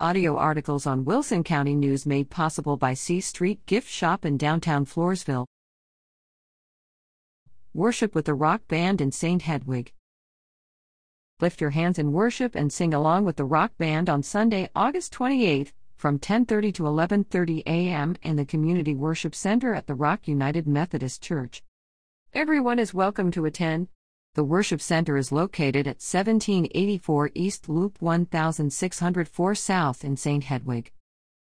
Audio articles on Wilson County News made possible by C Street Gift Shop in downtown Floresville. Worship with the Rock Band in St. Hedwig. Lift your hands in worship and sing along with the Rock Band on Sunday, August 28th from 10:30 to 11:30 a.m. in the Community Worship Center at the Rock United Methodist Church. Everyone is welcome to attend. The Worship Center is located at 1784 East Loop 1604 South in St. Hedwig.